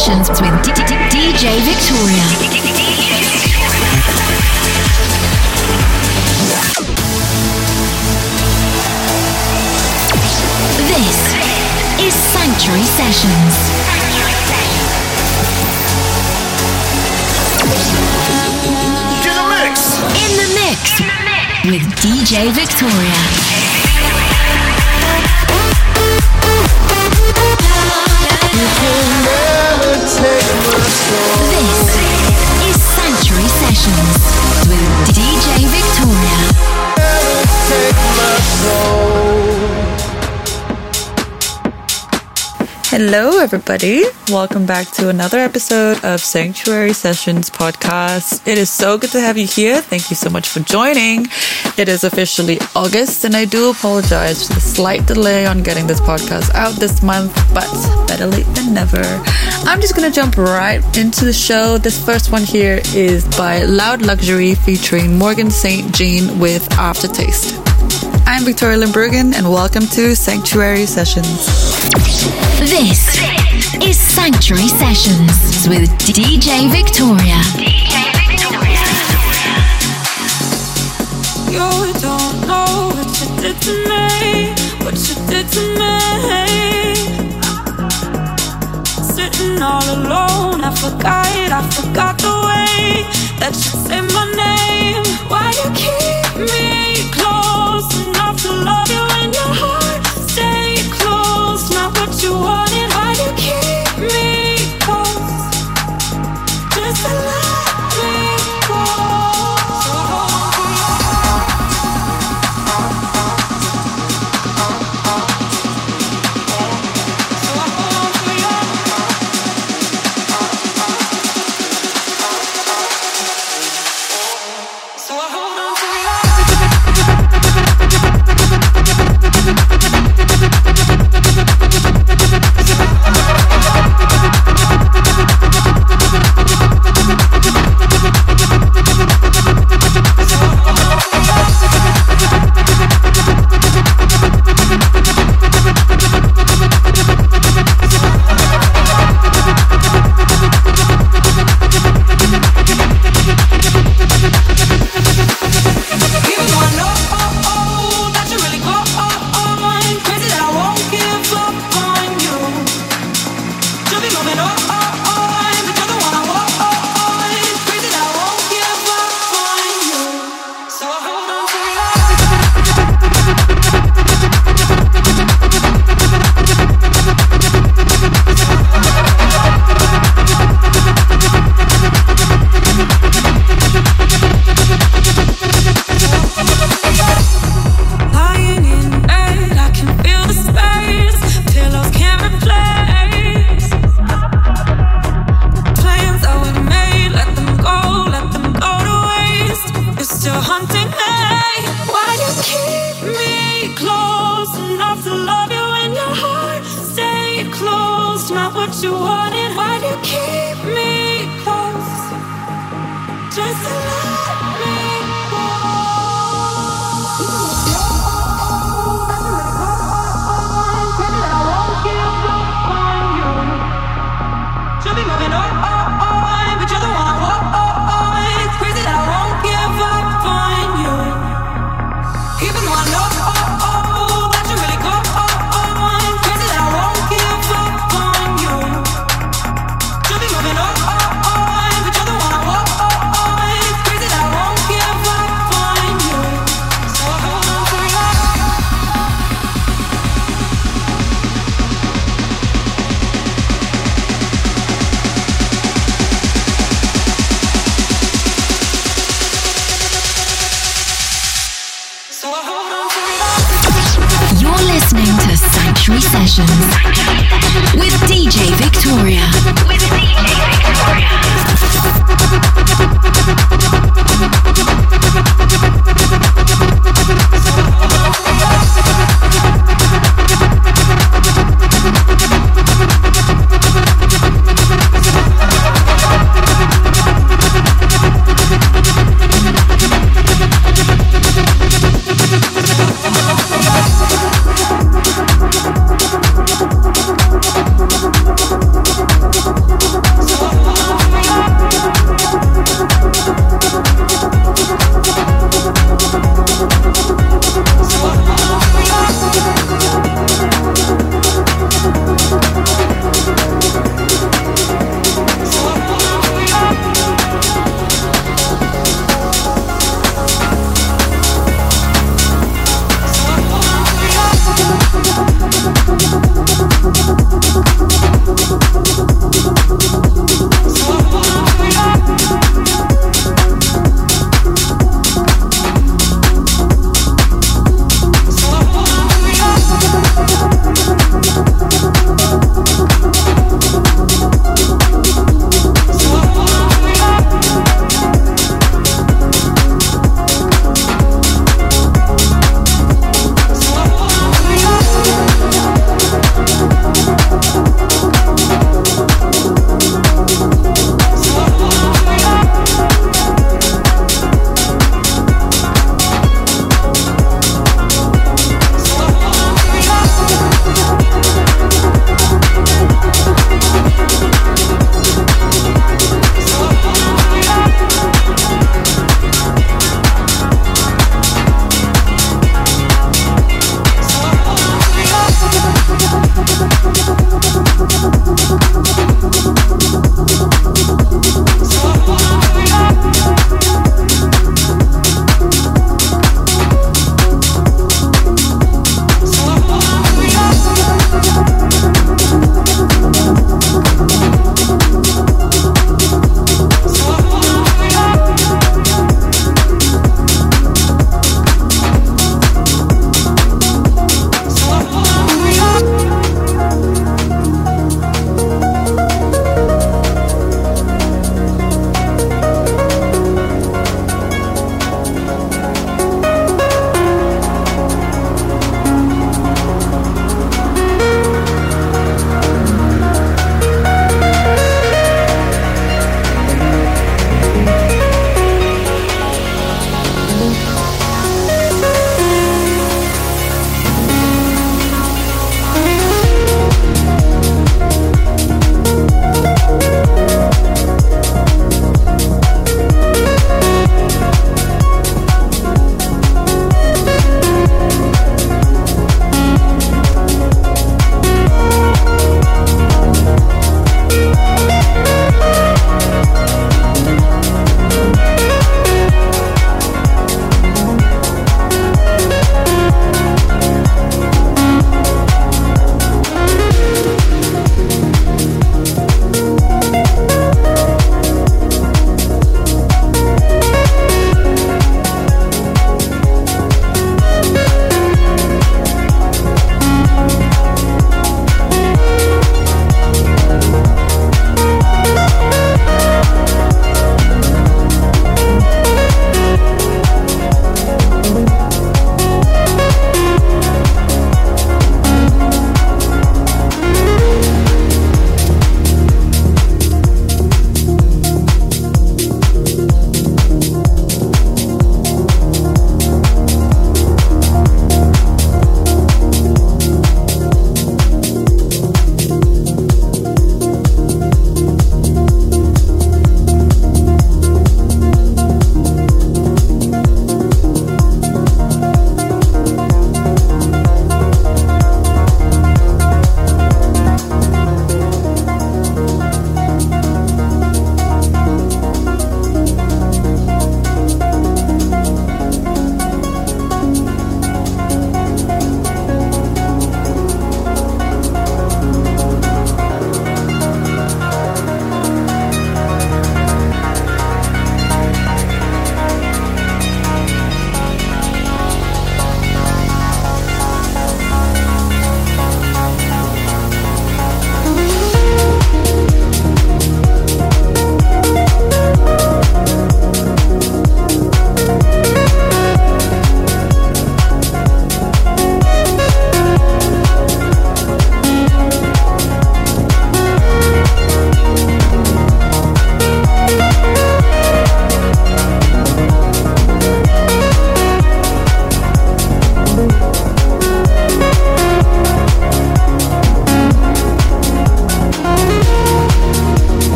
Sessions with DJ Victoria. This is Sanctuary Sessions. Get a mix. In the mix with DJ Victoria. Hello, everybody. Welcome back to another episode of Sanctuary Sessions podcast. It is so good to have you here. Thank you so much for joining. It is officially August, and I do apologize for the slight delay on getting this podcast out this month, but better late than never. I'm just going to jump right into the show. This first one here is by Loud Luxury featuring Morgan St. Jean with Aftertaste. I'm Victoria Limburgen, and welcome to Sanctuary Sessions. This is Sanctuary Sessions with DJ Victoria. You don't know what you did to me, what you did to me. Sitting all alone, I forgot, I forgot the way that you say my name. Why you keep me close enough to love you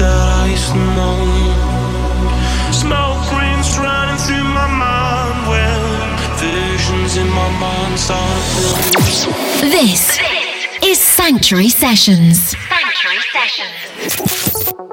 used to know. Smoke rings running through my mind when visions in my mind start growing. This is Sanctuary Sessions. Sanctuary Sessions.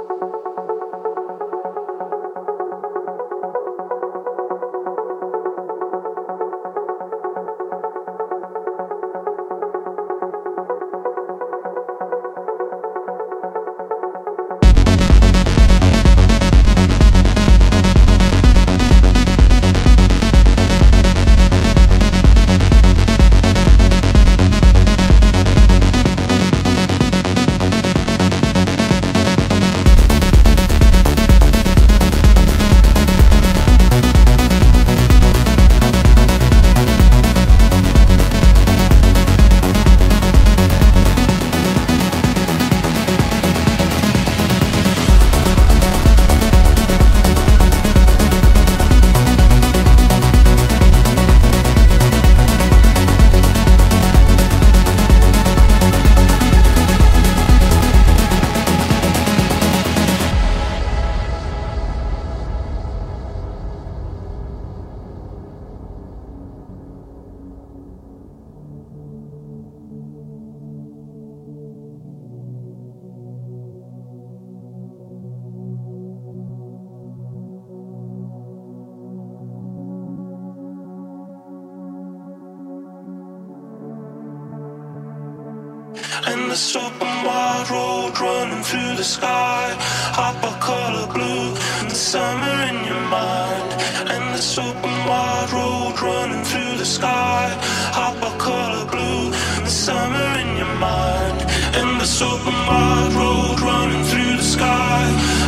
Wide road running through the sky.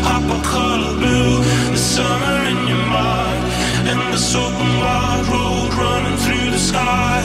Hop a color blue, the summer in your mind. And the open wide road running through the sky.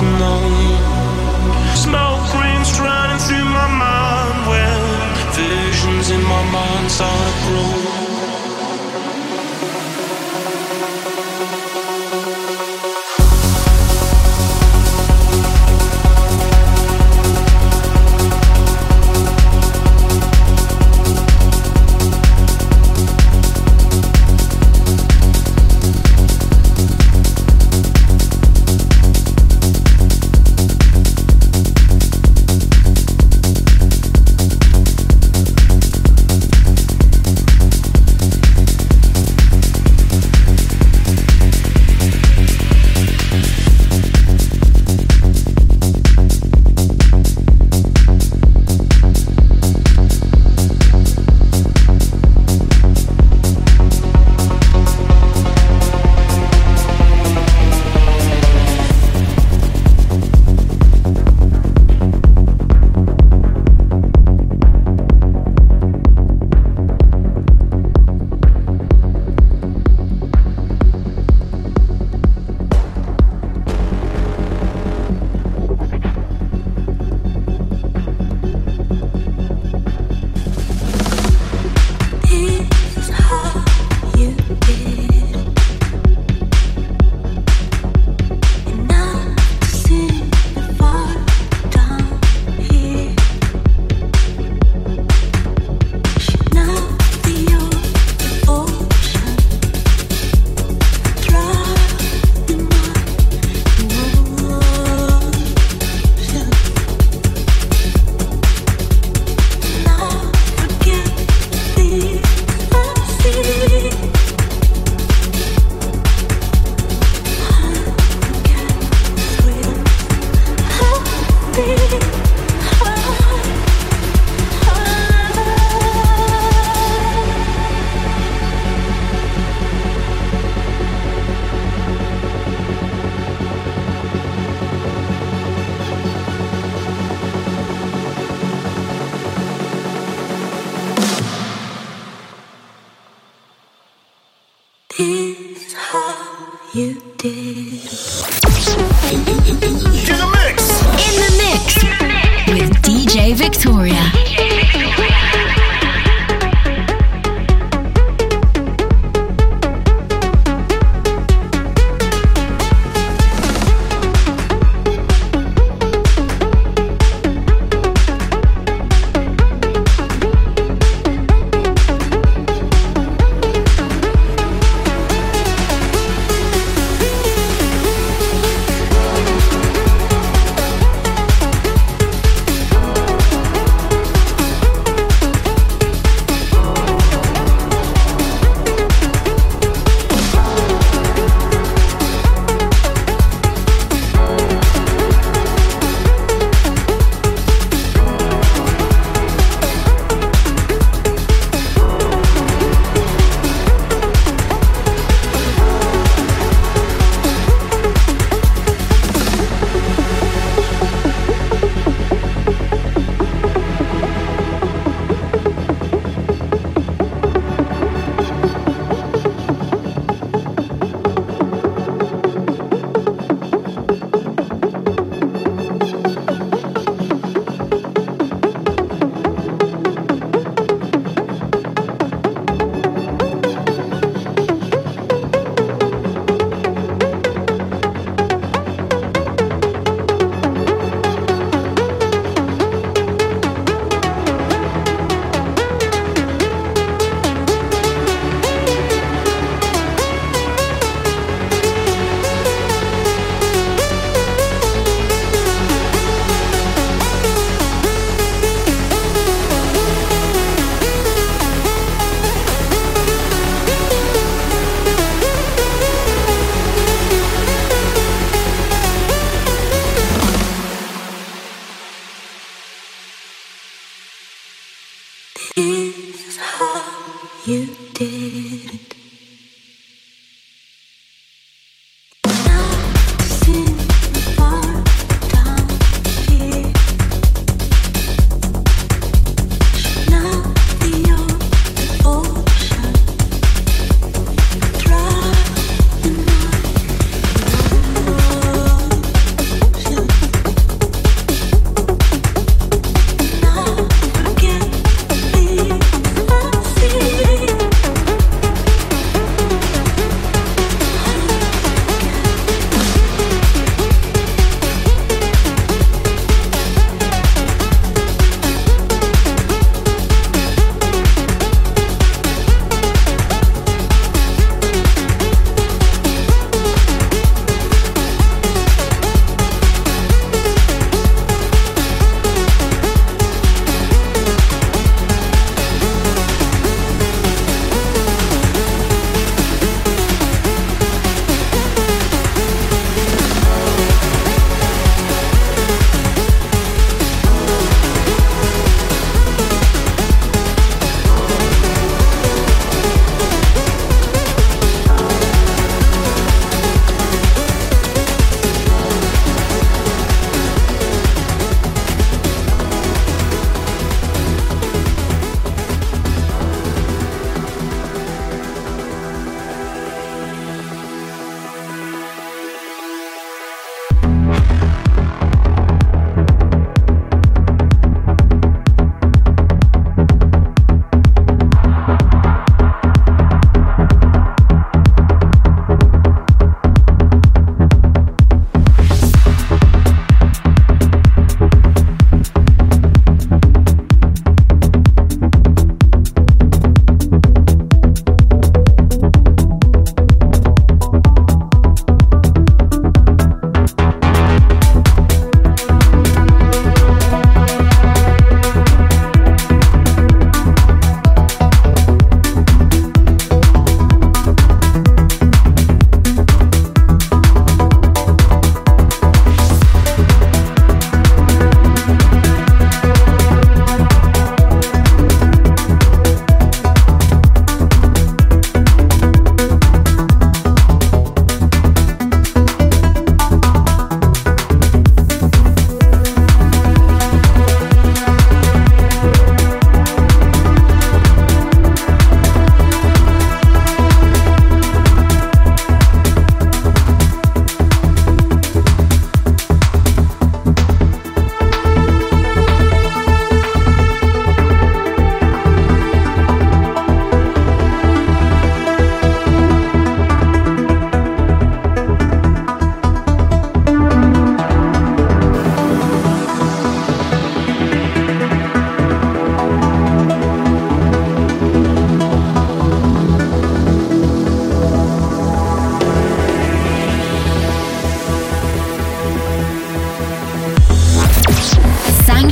Know. Smoke rings running through my mind when visions in my mind start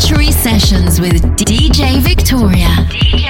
Sanctuary Sessions with DJ Victoria. DJ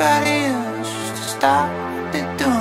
that is else to stop it doing.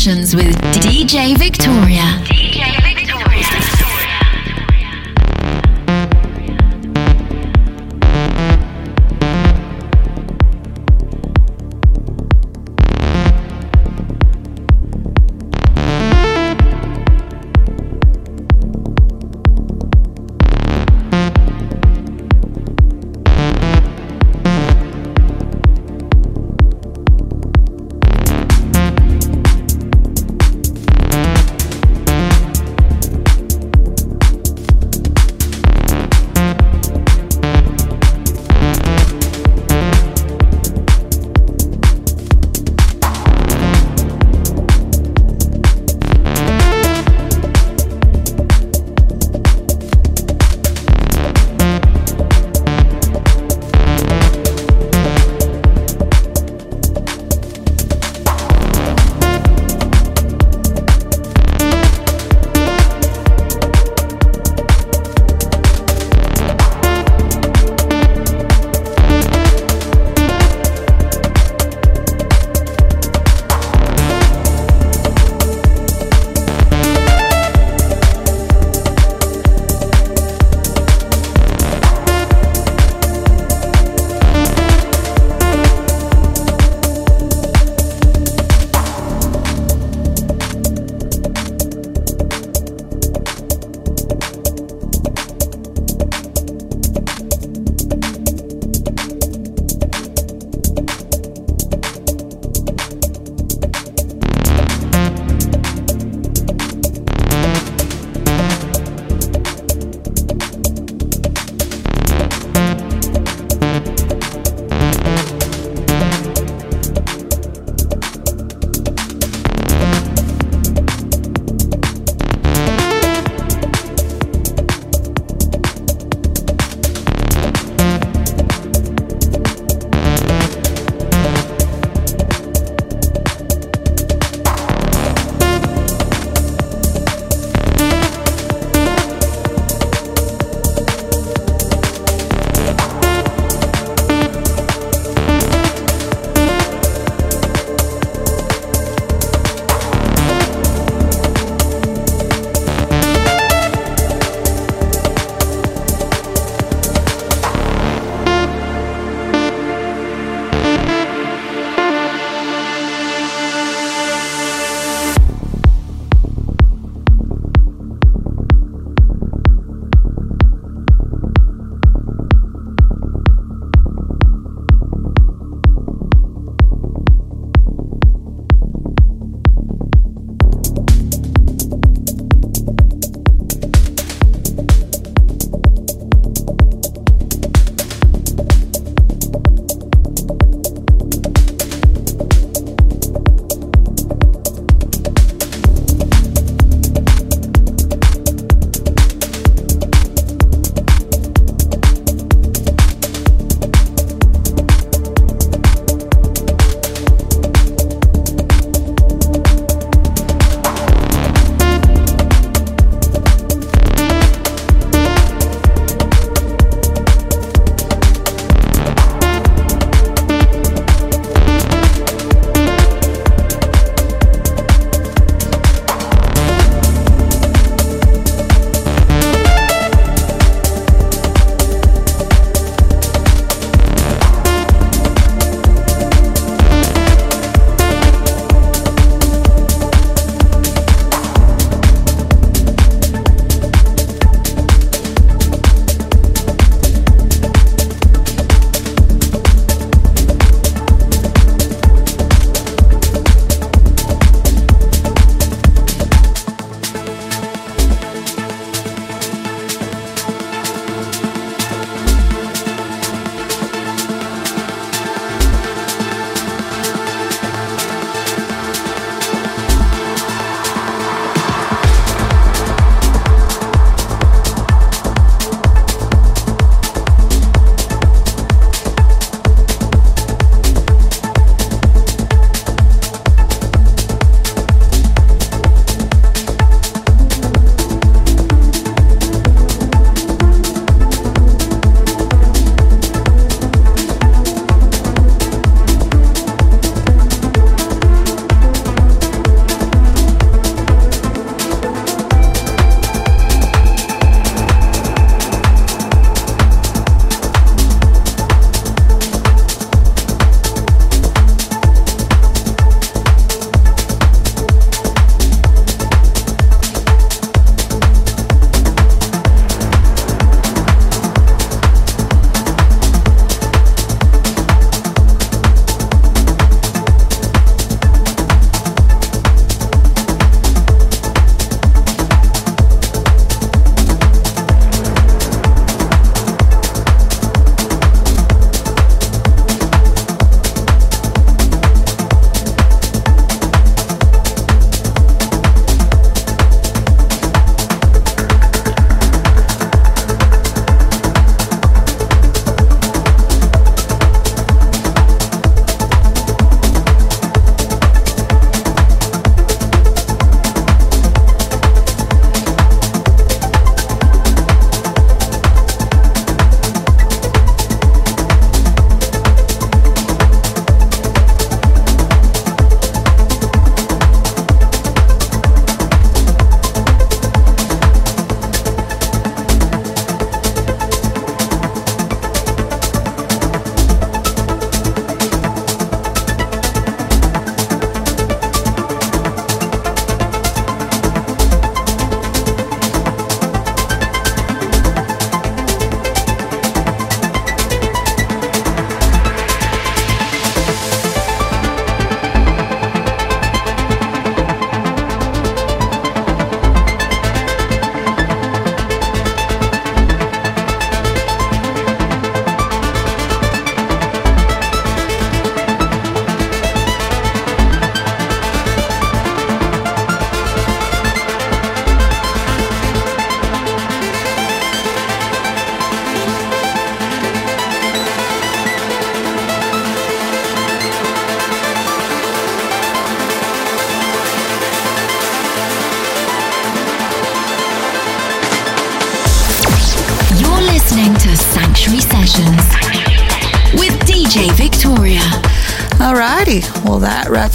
Sessions with DJ Victoria.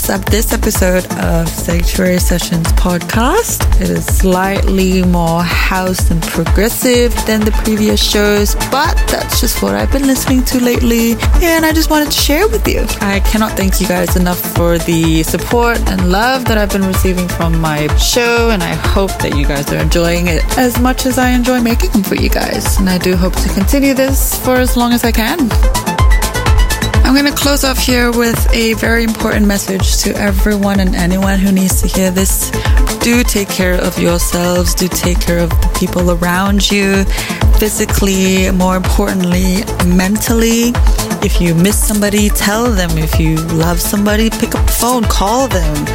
This episode of Sanctuary Sessions podcast. It is slightly more house and progressive than the previous shows, but that's just what I've been listening to lately, and I just wanted to share with you. I cannot thank you guys enough for the support and love that I've been receiving from my show, and I hope that you guys are enjoying it as much as I enjoy making them for you guys. And I do hope to continue this for as long as I can. I'm going to close off here with a very important message to everyone and anyone who needs to hear this. Do take care of yourselves, do take care of the people around you, physically, more importantly, mentally. If you miss somebody, tell them. If you love somebody, pick up the phone, call them.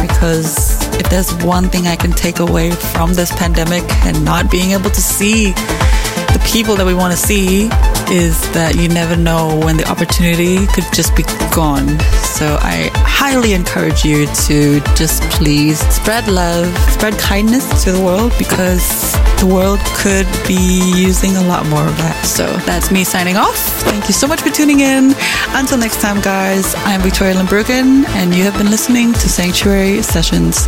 Because if there's one thing I can take away from this pandemic and not being able to see the people that we want to see is that you never know when the opportunity could just be gone. So I highly encourage you to just please spread love, spread kindness to the world because the world could be using a lot more of that. So that's me signing off. Thank you so much for tuning in. Until next time, guys, I'm Victoria Lambrugen, and you have been listening to Sanctuary Sessions.